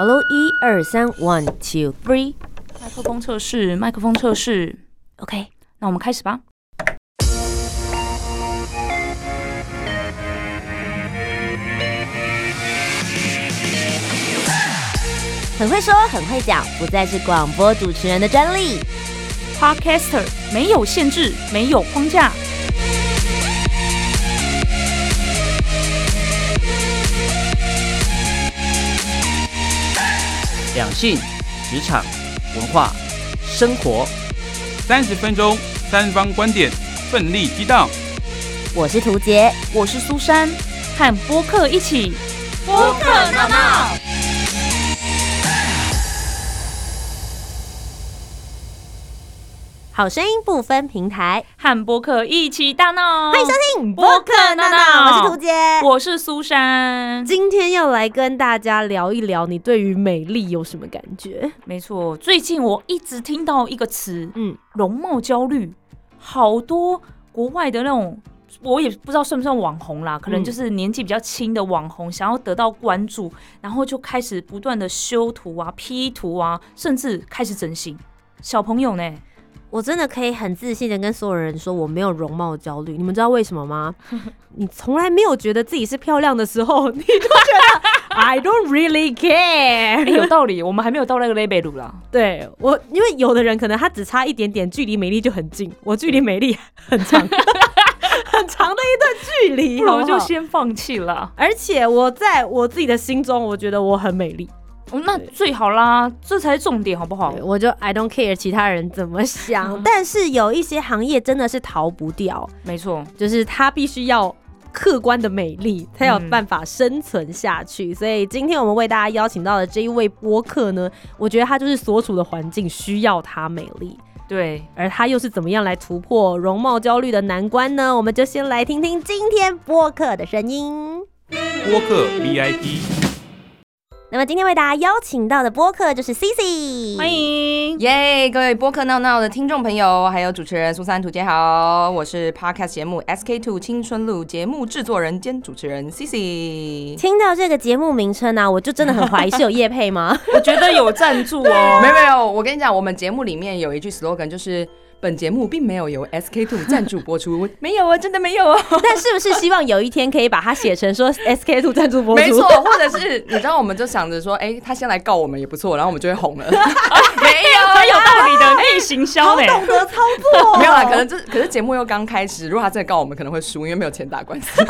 Hello，一二三，one two three，麦克风测试，麦克风测试，OK，那我们开始吧。很会说，很会讲，不再是广播主持人的专利。Podcaster 没有限制，没有框架。两性、职场、文化、生活，三十分钟，三方观点，奋力激荡。我是涂杰，我是苏珊，和播客一起播客闹闹。好声音不分平台，和播客一起大闹。欢迎收听播客闹闹我是涂杰，我是苏珊。今天要来跟大家聊一聊，你对于美丽有什么感觉？没错，最近我一直听到一个词，嗯，容貌焦虑，好多国外的那种，我也不知道算不算网红啦，可能就是年纪比较轻的网红，想要得到关注，然后就开始不断的修图啊、P 图啊，甚至开始整形。小朋友呢？我真的可以很自信的跟所有人说，我没有容貌焦虑。你们知道为什么吗？你从来没有觉得自己是漂亮的时候，你就觉得 I don't really care、哎有道理，我们还没有到那个 level 啦。对我，因为有的人可能他只差一点点，距离美丽就很近，我距离美丽很长，很长的一段距离，不如就先放弃了。而且我在我自己的心中，我觉得我很美丽，哦，那最好啦，这才是重点，好不好对？我就 I don't care 其他人怎么想。但是有一些行业真的是逃不掉，没错，就是他必须要客观的美丽，才有办法生存下去。所以今天我们为大家邀请到的这一位播客呢，我觉得他就是所处的环境需要他美丽。对，而他又是怎么样来突破容貌焦虑的难关呢？我们就先来听听今天播客的声音。播客 VIP，那么今天为大家邀请到的播客就是 CC，欢。迎。耶各位播客闹闹的听众朋友，还有主持人苏珊图姐好，我是 Podcast 节目 SK Two 青春路节目制作人兼主持人 CC。听到这个节目名称呢、我就真的很怀疑是有叶配吗？我觉得有赞助哦。没有没有，我跟你讲，我们节目里面有一句 slogan，就是本节目并没有由 SK Two 赞助播出，没有啊，真的没有啊。但是不是希望有一天可以把它写成说 SK Two 赞助播出？没错，或者是你知道，我们就想着说，哎、他先来告我们也不错，然后我们就会红了。没有，很有道理的逆行销呢。懂得操作，没有啦，可能这可是节目又刚开始，如果他真的告我们，可能会输，因为没有钱打官司，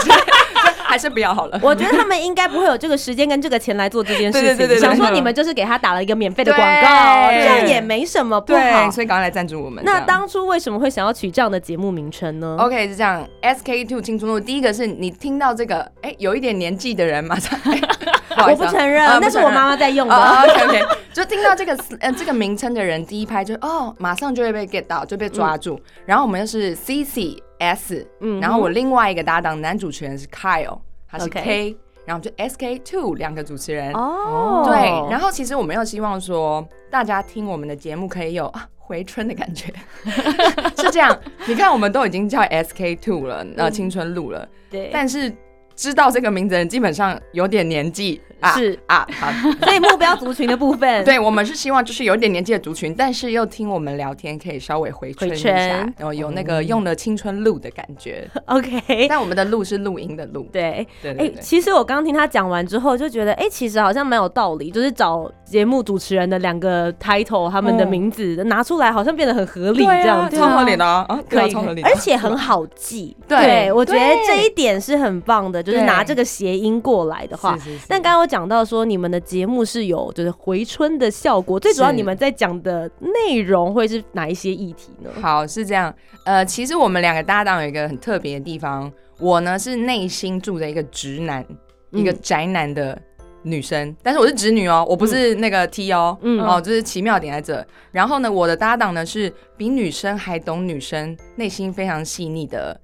还是不要好了。我觉得他们应该不会有这个时间跟这个钱来做这件事情。对对对对对想说你们就是给他打了一个免费的广告，对这样也没什么不好，。所以赶快来赞助我们。那当初为什么会想要取这样的节目名称呢？OK 是这样，SK Two 青春路，第一个是你听到这个，哎、有一点年纪的人马上，我不承认，啊那是我妈妈在用的。哦 OK OK，就听到这个呃这个名称的人，第一拍就哦，马上就会被 get 到，就被抓住。然后我们又是 CC S，嗯然后我另外一个搭档男主持人是 Kyle，他是 K，然后就 SK Two 两个主持人。哦。对，然后其实我们又希望说，大家听我们的节目可以有啊回春的感觉，是这样。你看，我们都已经叫 SK Two 了，呃，青春路了，对，但是知道这个名字的人基本上有点年纪啊，是啊，好，所以目标族群的部分，对我们是希望就是有点年纪的族群，但是又听我们聊天可以稍微回春一下，然后有那个用了青春录的感觉。OK，但我们的录是录音的录，对。哎、对对对。其实我刚刚听他讲完之后，就觉得，哎、其实好像蛮有道理，就是找节目主持人的两个 title，他们的嗯名字、拿出来，好像变得很合理，这样子。超合理的啊，可以，超合理的，而且很好记。对我觉得这一点是很棒的，就是拿这个谐音过来的话。是是是但刚刚有讲到说，你们的节目是有就是回春的效果，最主要你们在讲的内容会是哪一些议题呢？好是这样，呃，其实我们两个搭档有一个很特别的地方，我呢是内心住着一个直男，一个嗯宅男的女生，但是我是直女哦，我不是那个 T 哦，嗯哦，就是奇妙点在这。然后呢，我的搭档呢是比女生还懂女生，内心非常细腻的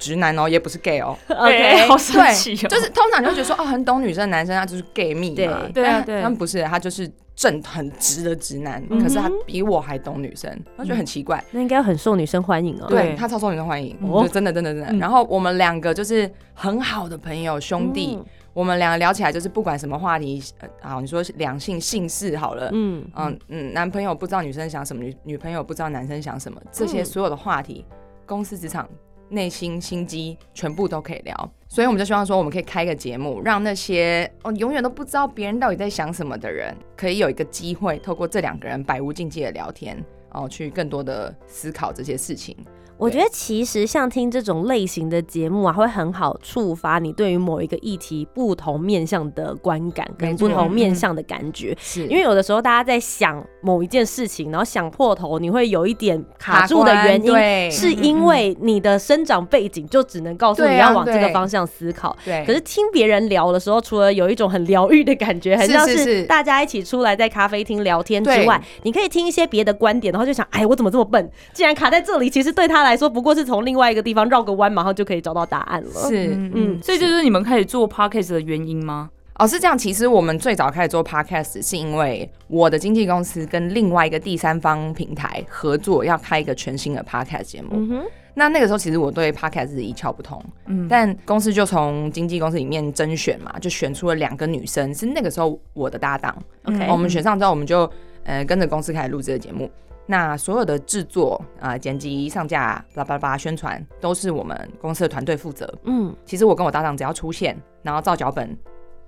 直男哦，也不是 gay 哦。对，OK，好神奇，哦，就是通常就会觉得说，哦，很懂女生的男生，他就是 gay 蜜嘛。对啊对他们不是，他就是正很直的直男，可是他比我还懂女生，我觉得很奇怪。那应该很受女生欢迎哦。对对他超受女生欢迎，哦就真的真的真的。嗯然后我们两个就是很好的朋友兄弟，嗯我们两个聊起来就是不管什么话题，呃，好，你说两性姓氏好了，嗯嗯嗯，男朋友不知道女生想什么，女女朋友不知道男生想什么，这些嗯所有的话题，公司职场、内心心机全部都可以聊。所以我们就希望说，我们可以开个节目，让那些哦永远都不知道别人到底在想什么的人，可以有一个机会，透过这两个人百无禁忌的聊天，哦，去更多的思考这些事情。我觉得其实像听这种类型的节目啊，会很好触发你对于某一个议题不同面向的观感跟不同面向的感觉。是因为有的时候大家在想某一件事情，然后想破头，你会有一点卡住的原因，是因为你的生长背景就只能告诉你要往这个方向思考。对，可是听别人聊的时候，除了有一种很疗愈的感觉，很像是大家一起出来在咖啡厅聊天之对外，你可以听一些别的观点，然后就想，哎，我怎么这么笨？竟然卡在这里，其实对他来说不过是从另外一个地方绕个弯，马上就可以找到答案了。是嗯所以这就是你们开始做 podcast 的原因吗？哦，是这样。其实我们最早开始做 podcast 是因为我的经纪公司跟另外一个第三方平台合作，要开一个全新的 podcast 节目。嗯哼，那那个时候其实我对 podcast 是一窍不通，嗯，但公司就从经纪公司里面甄选嘛，就选出了两个女生，是那个时候我的搭档。OK 我们选上之后，我们就呃跟着公司开始录这个节目。那所有的制作啊、呃剪辑、上架、巴拉巴拉巴宣传，都是我们公司的团队负责。嗯其实我跟我搭档只要出现，然后照脚本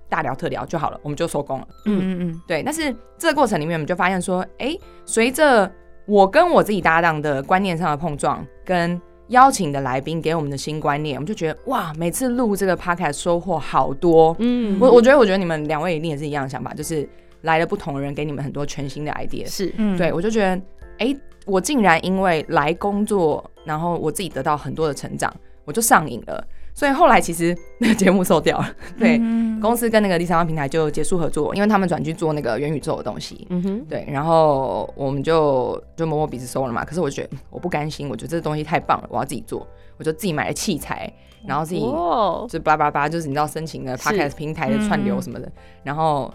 大聊特聊就好了，我们就收工了。嗯嗯嗯，对，但是这个过程里面，我们就发现说，哎，随着我跟我自己搭档的观念上的碰撞，跟邀请的来宾给我们的新观念，我们就觉得哇，每次录这个 podcast 收获好多。嗯我我觉得，我觉得你们两位一定也是一样的想法，就是来了不同的人，给你们很多全新的 idea。是嗯对，我就觉得，哎，我竟然因为来工作，然后我自己得到很多的成长，我就上瘾了。所以后来其实那个节目收掉了，对，嗯 公司跟那个第三方平台就结束合作，因为他们转去做那个元宇宙的东西。嗯哼，对，然后我们就就摸摸鼻子收了嘛。可是我觉得嗯我不甘心，我觉得这个东西太棒了，我要自己做。我就自己买了器材，然后自己哦，就叭叭叭，就是你知道申请的 podcast 平台的串流什么的，然后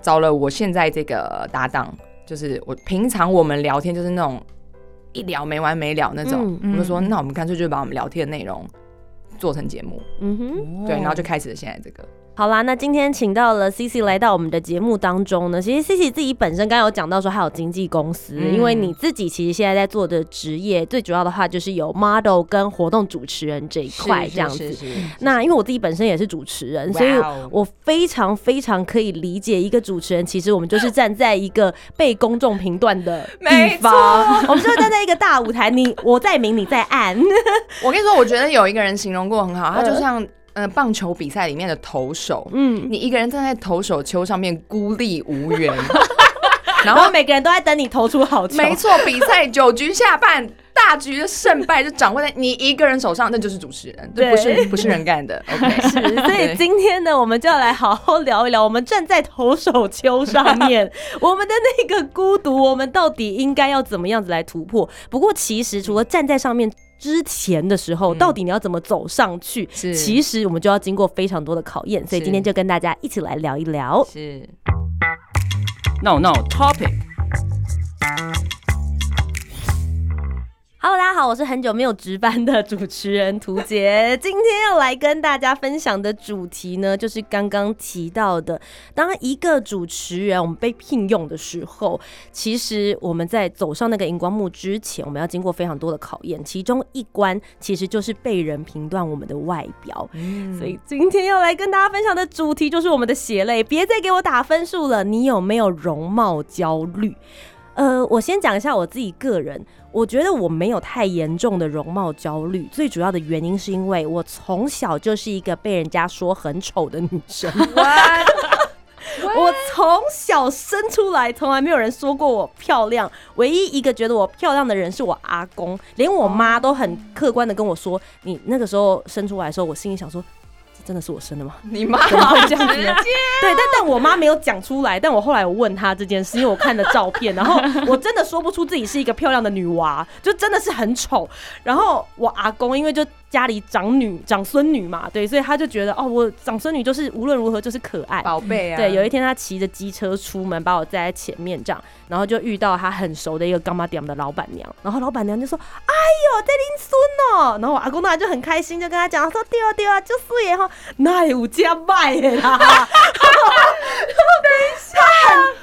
找了我现在这个搭档，就是我平常我们聊天就是那种一聊没完没了那种，嗯我就说嗯那我们干脆就把我们聊天的内容做成节目，嗯哼。对，然后就开始了现在这个。好啦，那今天请到了 C C 来到我们的节目当中呢。其实 C C 自己本身刚刚有讲到说，还有经纪公司，嗯因为你自己其实现在在做的职业，最主要的话就是有 model 跟活动主持人这一块是这样子。是是是那因为我自己本身也是主持人，所以我非常非常可以理解一个主持人，其实我们就是站在一个被公众评断的地 没方，我们就是站在一个大舞台，你我在明，你在暗。我跟你说，我觉得有一个人形容过很好，他就呃像呃棒球比赛里面的投手，嗯，你一个人站在投手丘上面孤立无援，然 然后后每个人都在等你投出好球。没错，比赛九局下半，大局的胜败就掌握在你一个人手上，那就是主持人，这不是不是人干的。OK，是，所以今天呢，我们就要来好好聊一聊，我们站在投手丘上面，我们的那个孤独，我们到底应该要怎么样子来突破？不过，其实除了站在上面。之前的时候，嗯到底你要怎么走上去？其实我们就要经过非常多的考验，所以今天就跟大家一起来聊一聊。是闹闹 Topic。Hello，大家好，我是很久没有值班的主持人涂杰。今天要来跟大家分享的主题呢，就是刚刚提到的，当一个主持人我们被聘用的时候，其实我们在走上那个荧光幕之前，我们要经过非常多的考验，其中一关其实就是被人评断我们的外表。所以今天要来跟大家分享的主题就是我们的血泪，别再给我打分数了。你有没有容貌焦虑？呃，我先讲一下我自己个人，我觉得我没有太严重的容貌焦虑，最主要的原因是因为我从小就是一个被人家说很丑的女生。我从小生出来，从来没有人说过我漂亮。唯一一个觉得我漂亮的人是我阿公，连我妈都很客观的跟我说：“你那个时候生出来的时候，我心里想说，这真的是我生的吗？你妈怎么会这样子 呢？对，但但我妈没有讲出来。但我后来我问她这件事，因为我看了照片，然后 我真的说不出自己是一个漂亮的女娃，就真的是很丑。然后我阿公因为就家里长女长孙女嘛，对，所以他就觉得哦，我长孙女就是无论如何就是可爱。宝贝啊，对，有一天他骑着机车出门，把我载在前面这样，然后就遇到他很熟的一个干妈店的老板娘，然后老板娘就说：“哎呦，这林孙哦。”然后我阿公当然就很开心，就跟他讲说：“对啊对啊，就是耶哈，那有加卖的啦。”等一下，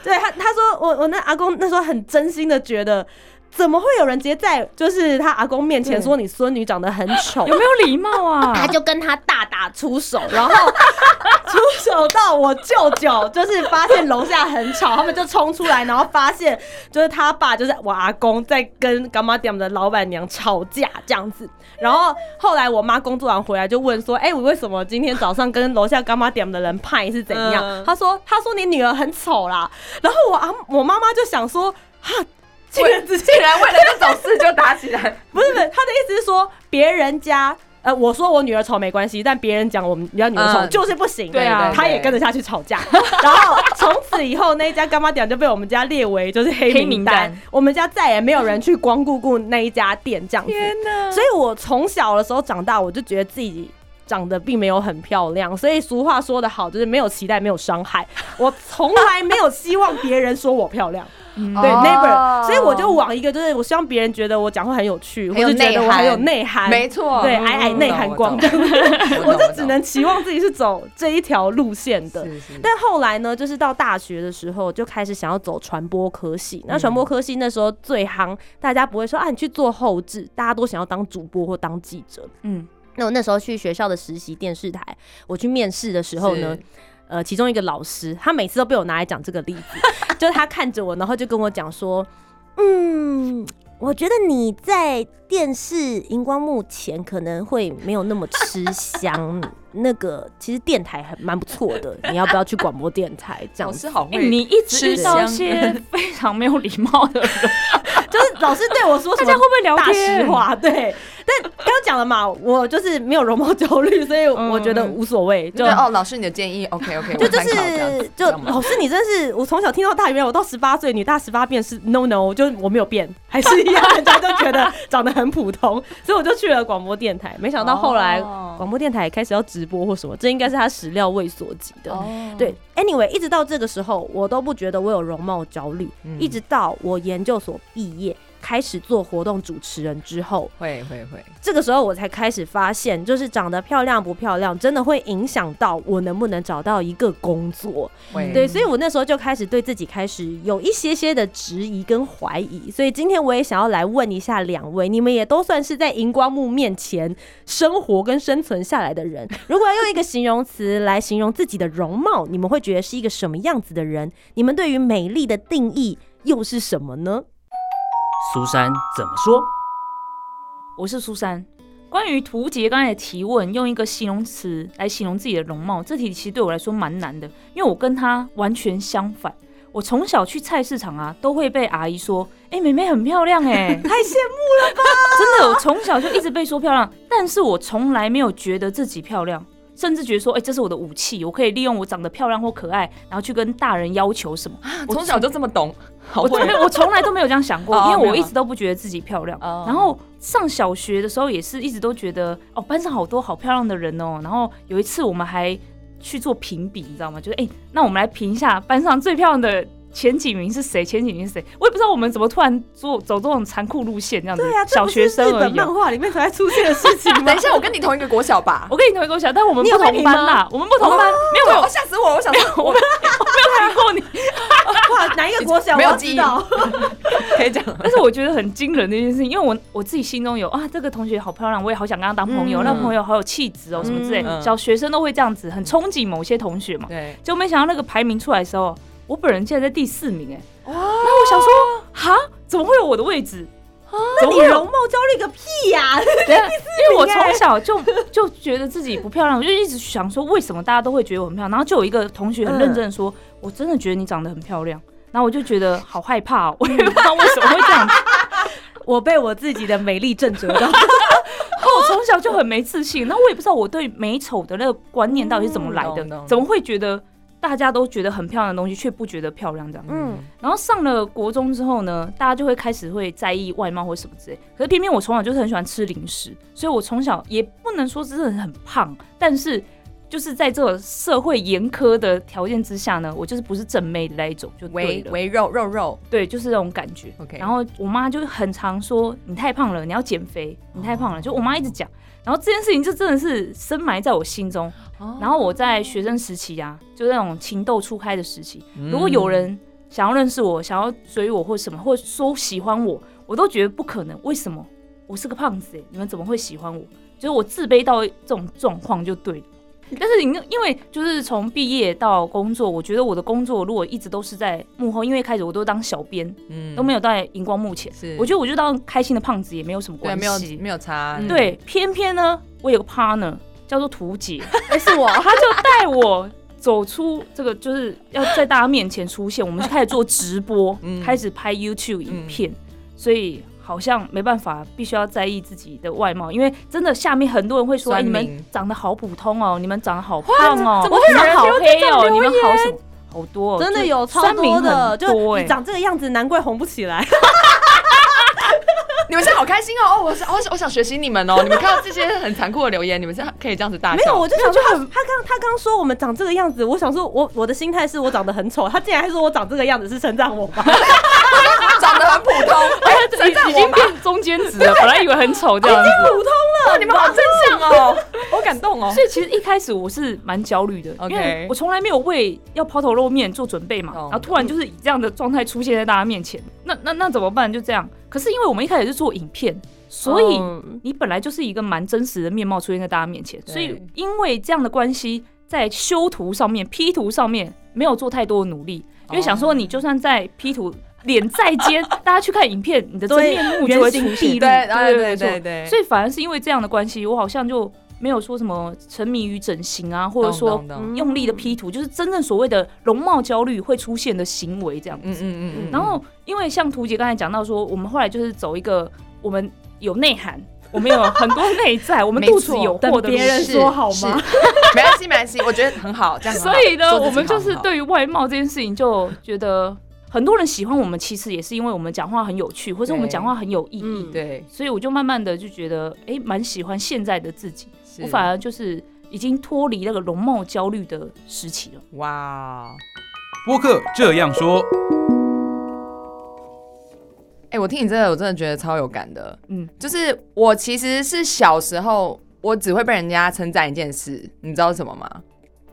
对他他说我我那阿公那时候很真心的觉得。怎么会有人直接在就是他阿公面前说你孙女长得很丑？有没有礼貌啊？他就跟他大打出手，然后出手到我舅舅，就是发现楼下很吵，他们就冲出来，然后发现就是他爸就是我阿公在跟干妈店的老板娘吵架这样子。然后后来我妈工作完回来就问说：“哎，我为什么今天早上跟楼下干妈店的人派是怎样？”他说：“他说你女儿很丑啦。”然后我阿我妈妈就想说：“哈。”竟然竟然为了这种事就打起来，不是不是，他的意思是说别人家呃，我说我女儿丑没关系，但别人讲我们家女儿丑就是不行，对啊，他也跟着下去吵架，然后从此以后那一家干妈店就被我们家列为就是黑名单，我们家再也没有人去光顾顾那一家店这样子，天哪！所以我从小的时候长大，我就觉得自己长得并没有很漂亮，所以俗话说得好，就是没有期待没有伤害，我从来没有希望别人说我漂亮。对，never，所以我就往一个就是我希望别人觉得我讲话很有趣，或者觉得我很有内涵，没错，对，矮矮内涵光，我就只能期望自己是走这一条路线的。但后来呢，就是到大学的时候就开始想要走传播科系。那传播科系那时候最夯，大家不会说啊，你去做后置，大家都想要当主播或当记者。嗯，那我那时候去学校的实习电视台，我去面试的时候呢。呃，其中一个老师，他每次都被我拿来讲这个例子，就是他看着我，然后就跟我讲说，嗯，我觉得你在电视荧光幕前可能会没有那么吃香。那个其实电台还蛮不错的，你要不要去广播电台？这样子好会，你一直遇到一些 非常没有礼貌的人，就是老师对我说，大家会不会聊大实话？对，但刚刚讲了嘛，我就是没有容貌焦虑，所以我觉得无所谓。就哦，老师你的建议，OK OK，就就是就老师你真是，我从小听到大，原来我到十八岁女大十八变是 No No，就我没有变，还是一样，人家就觉得长得很普通，所以我就去了广播电台。没想到后来广播电台开始要直播或什么，这应该是他始料未所及的。对，Anyway，一直到这个时候，我都不觉得我有容貌焦虑。一直到我研究所毕业。开始做活动主持人之后，会会会，这个时候我才开始发现，就是长得漂亮不漂亮，真的会影响到我能不能找到一个工作。对，所以我那时候就开始对自己开始有一些些的质疑跟怀疑。所以今天我也想要来问一下两位，你们也都算是在荧光幕面前生活跟生存下来的人。如果要用一个形容词来形容自己的容貌，你们会觉得是一个什么样子的人？你们对于美丽的定义又是什么呢？苏珊怎么说？我是苏珊。关于图杰刚才的提问，用一个形容词来形容自己的容貌，这题其实对我来说蛮难的，因为我跟他完全相反。我从小去菜市场啊，都会被阿姨说：“哎，妹妹很漂亮，哎，太羡慕了吧！”真的，我从小就一直被说漂亮，但是我从来没有觉得自己漂亮。甚至觉得说，哎，这是我的武器，我可以利用我长得漂亮或可爱，然后去跟大人要求什么。我从小就这么懂，我从我从来都没有这样想过，因为我一直都不觉得自己漂亮。然后上小学的时候也是一直都觉得，哦，班上好多好漂亮的人哦。然后有一次我们还去做评比，你知道吗？就是哎，那我们来评一下班上最漂亮的。前几名是谁？前几名是谁？我也不知道我们怎么突然做走这种残酷路线这样子。对呀，小学生而已。漫画里面才出现的事情。等一下，我跟你同一个国小吧？我跟你同一个国小，但我们不同班啦。我们不同班，没有，吓死我！我想说，我没有看过你。哇，哪一个国小？没有记到。可以讲。但是我觉得很惊人的一件事情，因为我我自己心中有啊，这个同学好漂亮，我也好想跟他当朋友。那朋友好有气质哦，什么之类。小学生都会这样子，很憧憬某些同学嘛。对。就没想到那个排名出来的时候。我本人现在在第四名哎，那我想说，哈，怎么会有我的位置？那你容貌焦虑个屁呀！因为我从小就就觉得自己不漂亮，我就一直想说，为什么大家都会觉得我很漂亮？然后就有一个同学很认真的说，我真的觉得你长得很漂亮。然后我就觉得好害怕，我也不知道为什么会这样。我被我自己的美丽震折到，我从小就很没自信。那我也不知道我对美丑的那个观念到底是怎么来的，怎么会觉得？大家都觉得很漂亮的东西，却不觉得漂亮这样。嗯，然后上了国中之后呢，大家就会开始会在意外貌或什么之类。可是偏偏我从小就是很喜欢吃零食，所以我从小也不能说真的很胖，但是就是在这个社会严苛的条件之下呢，我就是不是正妹的那一种，就对了。围围肉肉肉，对，就是那种感觉。OK 然后我妈就很常说你太胖了，你要减肥，你太胖了。就我妈一直讲，然后这件事情就真的是深埋在我心中。然后我在学生时期啊，就那种情窦初开的时期，如果有人想要认识我，想要追我或什么，或者说喜欢我，我都觉得不可能。为什么？我是个胖子、欸，你们怎么会喜欢我？就是我自卑到这种状况就对了。但是你因为就是从毕业到工作，我觉得我的工作如果一直都是在幕后，因为一开始我都当小编，嗯。都没有在荧光幕前，是。我觉得我就当开心的胖子也没有什么对，没有关系。没有差，嗯对，偏偏呢，我有个 partner 叫做图姐，哎，是我，他就带我走出这个，就是要在大家面前出现，我们就开始做直播，嗯。开始拍 YouTube 影片，所以好像没办法，必须要在意自己的外貌，因为真的下面很多人会说，哎、你们长得好普通哦，你们长得好胖哦，你们好留黑哦，你们好什么，好多、哦，真的有超多的，就你长这个样子，难怪红不起来。你们现在好开心哦！哦，我是我想我想学习你们哦！你们看到这些很残酷的留言，你们现在可以这样子大笑。没有，我就想说他他刚他刚说我们长这个样子，我想说我我的心态是我长得很丑，他竟然还说我长这个样子是称赞我吗？长得很普通，已已经变中间值了，本来以为很丑这样子。哇，你们好真相哦，好感动哦。所以其实一开始我是蛮焦虑的因为我从来没有为要抛头露面做准备嘛，然后突然就是以这样的状态出现在大家面前，那那那怎么办？就这样。可是因为我们一开始是做影片，所以嗯你本来就是一个蛮真实的面貌出现在大家面前，所以因为这样的关系，在修图上面、P 图上面没有做太多的努力，因为想说你就算在 P 图。脸再尖，大家去看影片，你的真面目就会出现。对对对对对，所以反而是因为这样的关系，我好像就没有说什么沉迷于整形啊，或者说用力的 P 图，就是真正所谓的容貌焦虑会出现的行为这样子。嗯嗯嗯嗯，然后，因为像图姐刚才讲到说，我们后来就是走一个我们有内涵，我们有很多内在，我们没肚子有货的等别人说好吗？没关系没关系，我觉得很好，这样所以呢，我们就是对于外貌这件事情就觉得。很多人喜欢我们，其实也是因为我们讲话很有趣，或者我们对讲话很有意义。嗯对，所以我就慢慢的就觉得，哎、蛮喜欢现在的自己。我反而就是已经脱离那个容貌焦虑的时期了。哇，播客这样说，哎，我听你这个，我真的觉得超有感的。嗯，就是我其实是小时候，我只会被人家称赞一件事，你知道什么吗？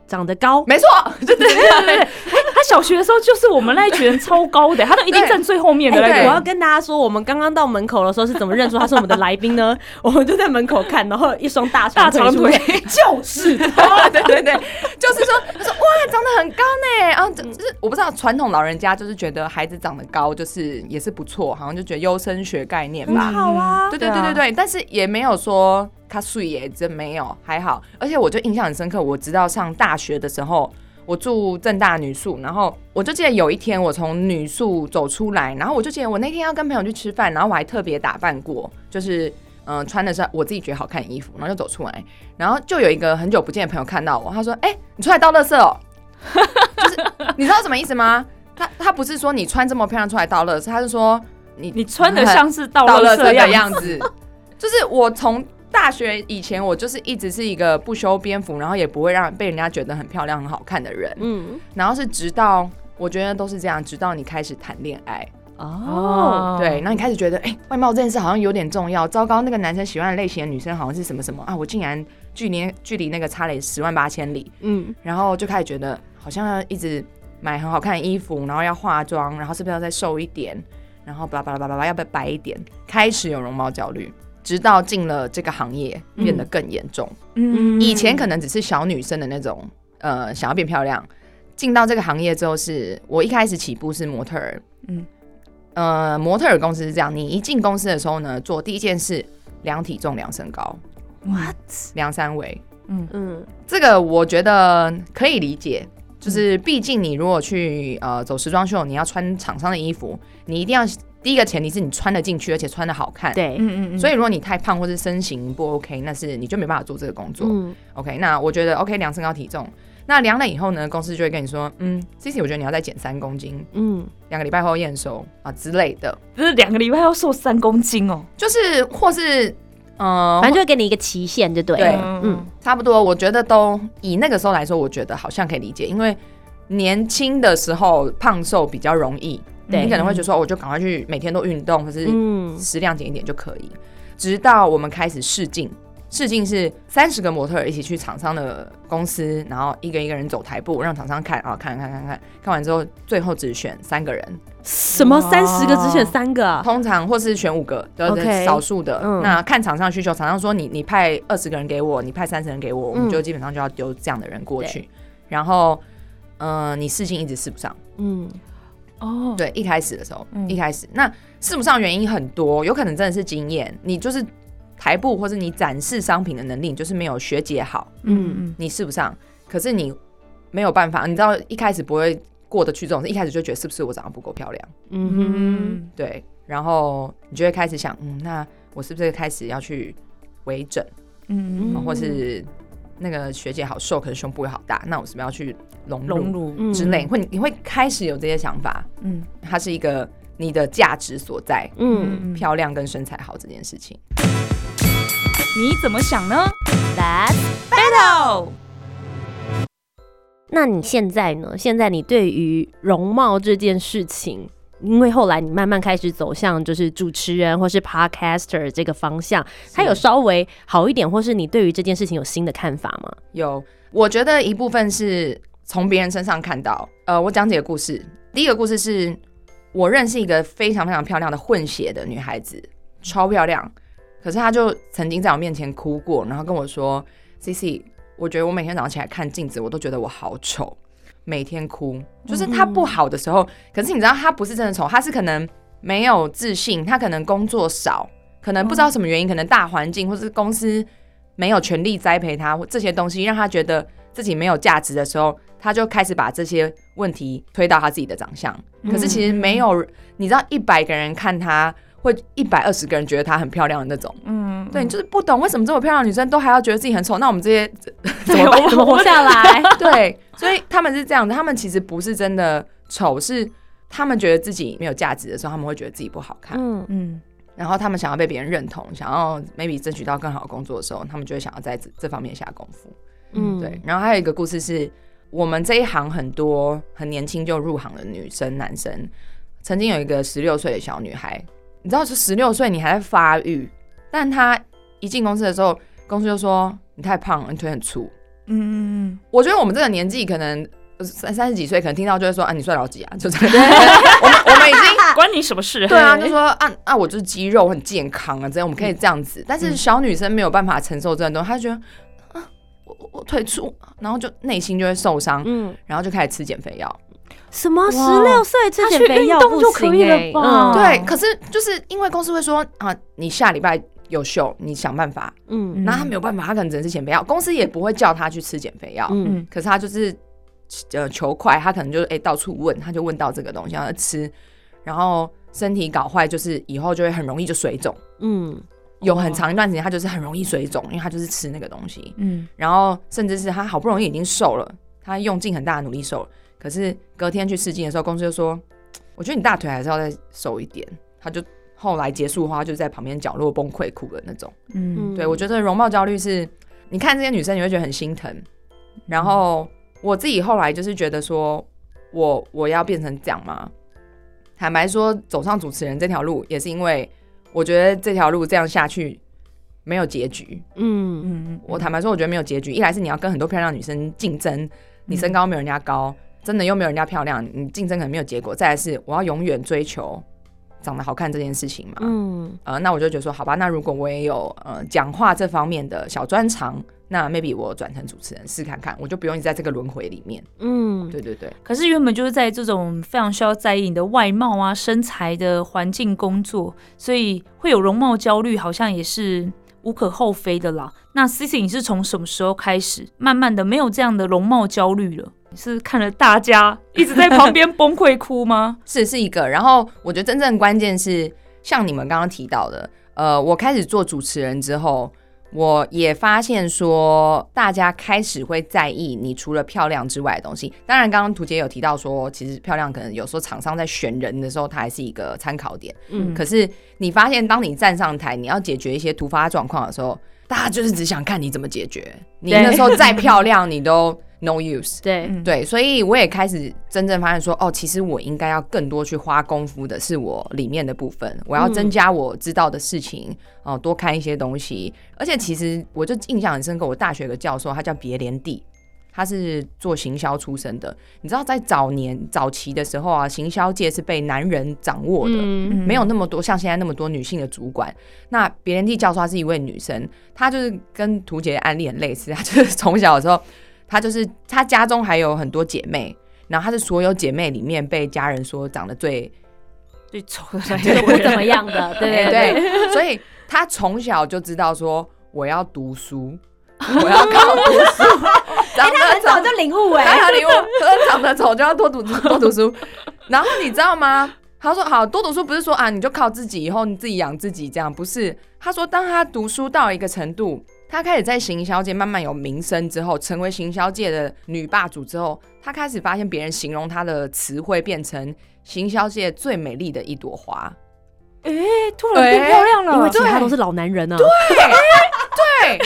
长得高，没错，对对对对对，他小学的时候就是我们那一群人超高的，他都一定站最后面的。我要跟大家说，我们刚刚到门口的时候是怎么认出他是我们的来宾呢？我们就在门口看，然后一双大大长腿 就是 他。对对对，就是说，他说哇，长得很高呢，然后这就是我不知道传统老人家就是觉得孩子长得高就是也是不错，好像就觉得优生学概念吧。好啊，对对对对对，但是也没有说他睡耶，真没有，还好。而且我就印象很深刻，我直到上大学的时候，我住正大女宿，然后我就记得有一天我从女宿走出来，然后我就记得我那天要跟朋友去吃饭，然后我还特别打扮过，就是嗯、呃穿的是我自己觉得好看的衣服，然后就走出来，然后就有一个很久不见的朋友看到我，他说：“哎、你出来倒垃圾哦。”就是你知道什么意思吗？他他不是说你穿这么漂亮出来倒垃圾，他是说你你穿的像是倒倒垃圾的样子。就是我从大学以前，我就是一直是一个不修边幅，然后也不会让被人家觉得很漂亮、很好看的人。嗯，然后是直到我觉得都是这样，直到你开始谈恋爱，哦，对，那你开始觉得，哎、外貌这件事好像有点重要。糟糕，那个男生喜欢的类型的女生好像是什么什么啊，我竟然距离距离那个差了十万八千里，嗯，然后就开始觉得好像要一直买很好看的衣服，然后要化妆，然后是不是要再瘦一点，然后巴拉巴拉巴拉巴拉要不要白一点，开始有容貌焦虑，直到进了这个行业变得更严重。嗯以前可能只是小女生的那种，呃，想要变漂亮。进到这个行业之后是，我一开始起步是模特儿，嗯嗯，呃，模特儿公司是这样，你一进公司的时候呢，做第一件事量体重、量身高、what？量三围，嗯嗯，这个我觉得可以理解，就是毕竟你如果去呃走时装秀，你要穿厂商的衣服，你一定要第一个前提是你穿得进去，而且穿得好看。，对，嗯嗯嗯，所以如果你太胖或是身形不 OK，那是你就没办法做这个工作。嗯。OK，那我觉得 OK 量身高体重，那量了以后呢，公司就会跟你说，嗯，C C，我觉得你要再减三公斤，嗯，两个礼拜后验收啊之类的，不是两个礼拜要瘦三公斤哦。就是或是呃，反正就会给你一个期限，就对。对。嗯差不多，我觉得都以那个时候来说，我觉得好像可以理解，因为年轻的时候胖瘦比较容易，对你可能会觉得说，哦我就赶快去每天都运动，可是嗯食量减一点就可以。直到我们开始试镜，试镜是三十个模特儿一起去厂商的公司，然后一个一个人走台步，让厂商看啊，看看看看，看完之后，最后只选三个人，什么三十个只选三个啊？通常或是选五个，对 OK 少数的。嗯那看厂商需求，厂商说你你派二十个人给我，你派三十人给我，我们嗯就基本上就要丢这样的人过去。然后，嗯，你试镜一直试不上。嗯哦，对，一开始的时候，嗯。一开始。那试不上原因很多，有可能真的是经验，你就是台步或是你展示商品的能力，你就是没有学姐好，嗯嗯你试不上。可是你没有办法，你知道一开始不会过得去这种事，一开始就觉得是不是我长得不够漂亮，嗯哼，嗯对，然后你就会开始想，嗯，那我是不是开始要去微整，嗯嗯。或是那个学姐好瘦，可是胸部又好大，那我是不是要去隆乳隆乳，嗯之类？会你会开始有这些想法，嗯它是一个你的价值所在。嗯漂亮跟身材好这件事情。你怎么想呢，That's？Battle，那你现在呢？现在你对于容貌这件事情，因为后来你慢慢开始走向就是主持人或是 podcaster 这个方向，它有稍微好一点，或是你对于这件事情有新的看法吗？有，我觉得一部分是从别人身上看到。呃，我讲几个故事。第一个故事是我认识一个非常非常漂亮的混血的女孩子，超漂亮。可是她就曾经在我面前哭过，然后跟我说：“C C，我觉得我每天早上起来看镜子，我都觉得我好丑。”每天哭，就是他不好的时候。可是你知道，他不是真的丑，他是可能没有自信，他可能工作少，可能不知道什么原因，可能大环境或是公司没有全力栽培他，或这些东西让他觉得自己没有价值的时候，他就开始把这些问题推到他自己的长相。可是其实没有，你知道，一百个人看她，会一百二十个人觉得她很漂亮的那种。嗯，对，你就是不懂为什么这么漂亮的女生都还要觉得自己很丑，那我们这些 怎么办？怎么活下来？对，所以他们是这样的，他们其实不是真的丑，是他们觉得自己没有价值的时候，他们会觉得自己不好看，嗯嗯然后他们想要被别人认同，想要 maybe 争取到更好的工作的时候，他们就会想要在这这方面下功夫。嗯，对，然后还有一个故事是，我们这一行很多很年轻就入行的女生、男生，曾经有一个十六岁的小女孩，你知道，是十六岁你还在发育，但他一进公司的时候，公司就说你太胖了，你腿很粗。嗯嗯嗯我觉得我们这个年纪可能。呃三三十几岁，可能听到就会说啊，你算老几啊？就这样。我们我们已经嗯，关你什么事？对啊，就说啊啊，我就是肌肉很健康啊，这样我们可以这样子。但是小女生没有办法承受这种东西，她就觉得啊，我我我腿粗，然后就内心就会受伤，嗯，然后就开始吃减肥药。什么十六岁吃他去减肥药运动不可以了欸吧？嗯对，可是就是因为公司会说啊，你下礼拜有秀，你想办法。嗯。那他没有办法，他可能只能吃减肥药，公司也不会叫他去吃减肥药。嗯嗯。可是他就是呃求快，他可能就是哎、到处问，他就问到这个东西要吃，然后身体搞坏，就是以后就会很容易就水肿。嗯。有很长一段时间，他就是很容易水肿，因为他就是吃那个东西，嗯。然后甚至是他好不容易已经瘦了，他用尽很大的努力瘦了，可是隔天去试镜的时候，公司就说，我觉得你大腿还是要再瘦一点，他就后来结束的话，就在旁边角落崩溃哭的那种。嗯对我觉得容貌焦虑是，你看这些女生你会觉得很心疼，然后我自己后来就是觉得说，我我要变成这样吗？坦白说，走上主持人这条路，也是因为我觉得这条路这样下去没有结局。嗯嗯我坦白说，我觉得没有结局。一来是你要跟很多漂亮女生竞争，你身高没有人家高，真的又没有人家漂亮，你竞争可能没有结果。再来是我要永远追求长得好看这件事情嘛。嗯呃，那我就觉得说，好吧，那如果我也有呃讲话这方面的小专长，那 maybe 我转成主持人试看看，我就不用在这个轮回里面。嗯，对对对，可是原本就是在这种非常需要在意你的外貌啊、身材的环境工作，所以会有容貌焦虑，好像也是无可厚非的啦。那 C C，你是从什么时候开始慢慢的没有这样的容貌焦虑了？你是看了大家一直在旁边崩溃哭吗？是是一个。然后我觉得真正关键是像你们刚刚提到的，呃，我开始做主持人之后，我也发现说，大家开始会在意你除了漂亮之外的东西。当然，刚刚图姐有提到说，其实漂亮可能有时候厂商在选人的时候，它还是一个参考点。嗯可是你发现，当你站上台，你要解决一些突发状况的时候，大家就是只想看你怎么解决。你那时候再漂亮，你都 no use。对，嗯对，所以我也开始真正发现说，哦，其实我应该要更多去花功夫的是我里面的部分，我要增加我知道的事情，哦、多看一些东西。而且其实我就印象很深刻，我大学有个教授，他叫别连地。他是做行销出身的，你知道在早年早期的时候啊，行销界是被男人掌握的，嗯没有那么多像现在那么多女性的主管。那别人地教授她是一位女生，她就是跟图姐的案例很类似，她就是从小的时候，她就是她家中还有很多姐妹，然后她是所有姐妹里面被家人说长得最最丑的就不怎么样的，对哎对对，所以她从小就知道说我要读书，我要靠读书，长得很早就领悟哎、还好你我说长得丑就要多读多读书，然后你知道吗？他说好多读书不是说啊你就靠自己以后你自己养自己这样，不是。他说当他读书到一个程度，他开始在行销界慢慢有名声之后，成为行销界的女霸主之后，她开始发现别人形容她的词汇变成行销界最美丽的一朵花。哎，突然变漂亮了，因为其他都是老男人啊。对，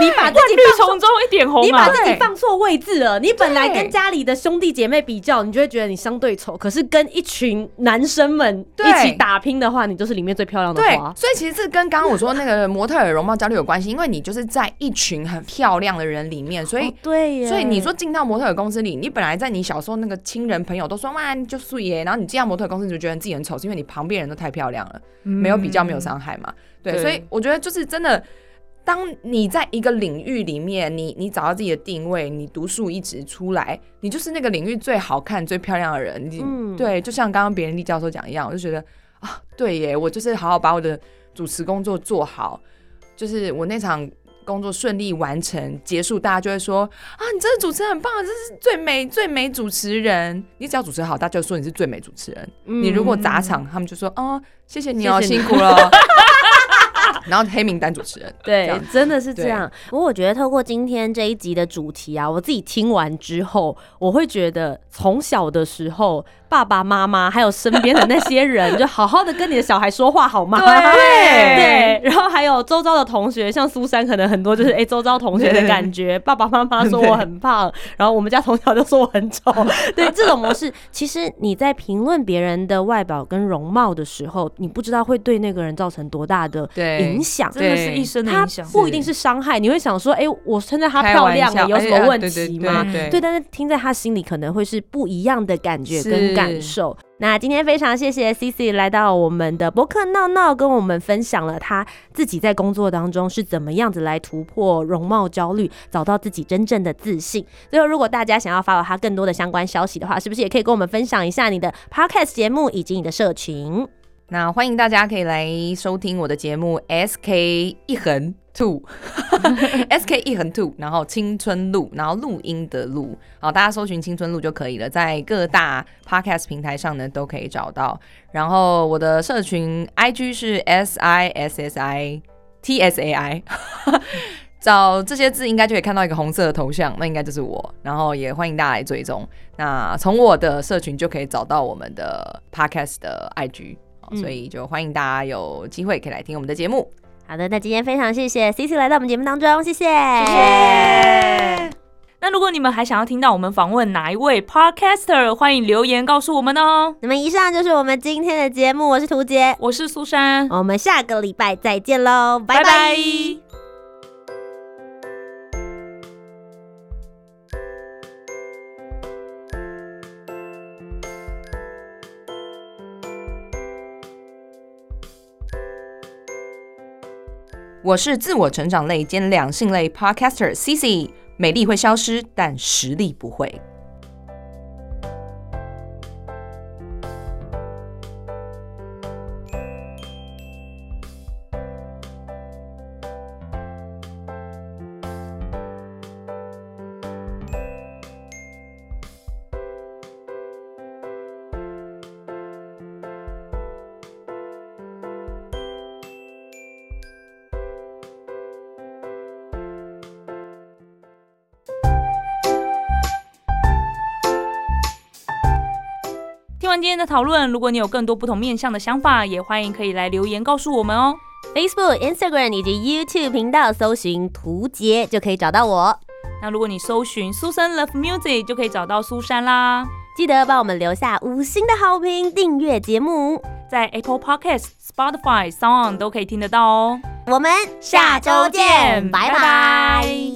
你把自己绿丛中一点红啊！你把自己放错位置了。你本来跟家里的兄弟姐妹比较，你就会觉得你相对丑。可是跟一群男生们对一起打拼的话，你就是里面最漂亮的对花，。所以其实这跟刚刚我说那个模特儿容貌焦虑有关系，因为你就是在一群很漂亮的人里面，所以、哦对耶，所以你说进到模特儿公司里，你本来在你小时候那个亲人朋友都说哇你就素颜，然后你进到模特儿公司你就觉得自己很丑，是因为你旁边人都太漂亮了，没有比较没有伤害嘛。对，对所以我觉得就是真的。当你在一个领域里面，你你找到自己的定位，你独树一帜出来，你就是那个领域最好看、最漂亮的人。你、嗯对，就像刚刚别人厉教授讲一样，我就觉得啊，对耶，我就是好好把我的主持工作做好，就是我那场工作顺利完成结束，大家就会说啊，你这个主持人很棒，这是最美最美主持人。你只要主持好，大家就说你是最美主持人。嗯你如果砸场，他们就说哦，谢谢你哦，谢谢你辛苦了。然后黑名单主持人，这对，真的是这样。不过我觉得透过今天这一集的主题啊，我自己听完之后，我会觉得从小的时候，爸爸妈妈还有身边的那些人，就好好的跟你的小孩说话好吗？对。对，然后还有周遭的同学，像苏珊，可能很多就是 哎、周遭同学的感觉，爸爸妈妈说我很胖，然后我们家从小就说我很丑，对这种模式，其实你在评论别人的外表跟容貌的时候，你不知道会对那个人造成多大的影响。真的是一生的影响。不一定是伤害，你会想说，哎、我称赞她漂亮、有什么问题吗？对，但是听在她心里可能会是不一样的感觉跟感受。那今天非常谢谢 C C 来到我们的博客闹闹，跟我们分享了她自己在工作当中是怎么样子来突破容貌焦虑，找到自己真正的自信。最后，如果大家想要发表她更多的相关消息的话，是不是也可以跟我们分享一下你的 Podcast 节目以及你的社群？那欢迎大家可以来收听我的节目 SK 一横 Two SK 一横 Two，然后青春路，然后录音的录，好，大家搜寻青春路就可以了，在各大 Podcast 平台上呢都可以找到。然后我的社群 IG 是 S I S S I T S A I。找这些字应该就可以看到一个红色的头像，那应该就是我。然后也欢迎大家来追踪。那从我的社群就可以找到我们的 podcast 的 IG，、好嗯所以就欢迎大家有机会可以来听我们的节目。好的，那今天非常谢谢 C C 来到我们节目当中，谢谢，谢谢。那如果你们还想要听到我们访问哪一位 podcaster，欢迎留言告诉我们哦。那么以上就是我们今天的节目，我是图杰，我是苏珊，我们下个礼拜再见喽，拜拜。拜拜我是自我成长类兼两性类 podcaster Cici，美丽会消失，但实力不会。欢今天的讨论，如果你有更多不同面向的想法，也欢迎可以来留言告诉我们哦。Facebook、Instagram 以及 YouTube 频道搜寻“图杰”就可以找到我。那如果你搜寻苏珊 Love Music，就可以找到苏珊啦。记得帮我们留下五星的好评，订阅节目。在 Apple Podcast、Spotify、Sound 都可以听得到哦。我们下周见，拜拜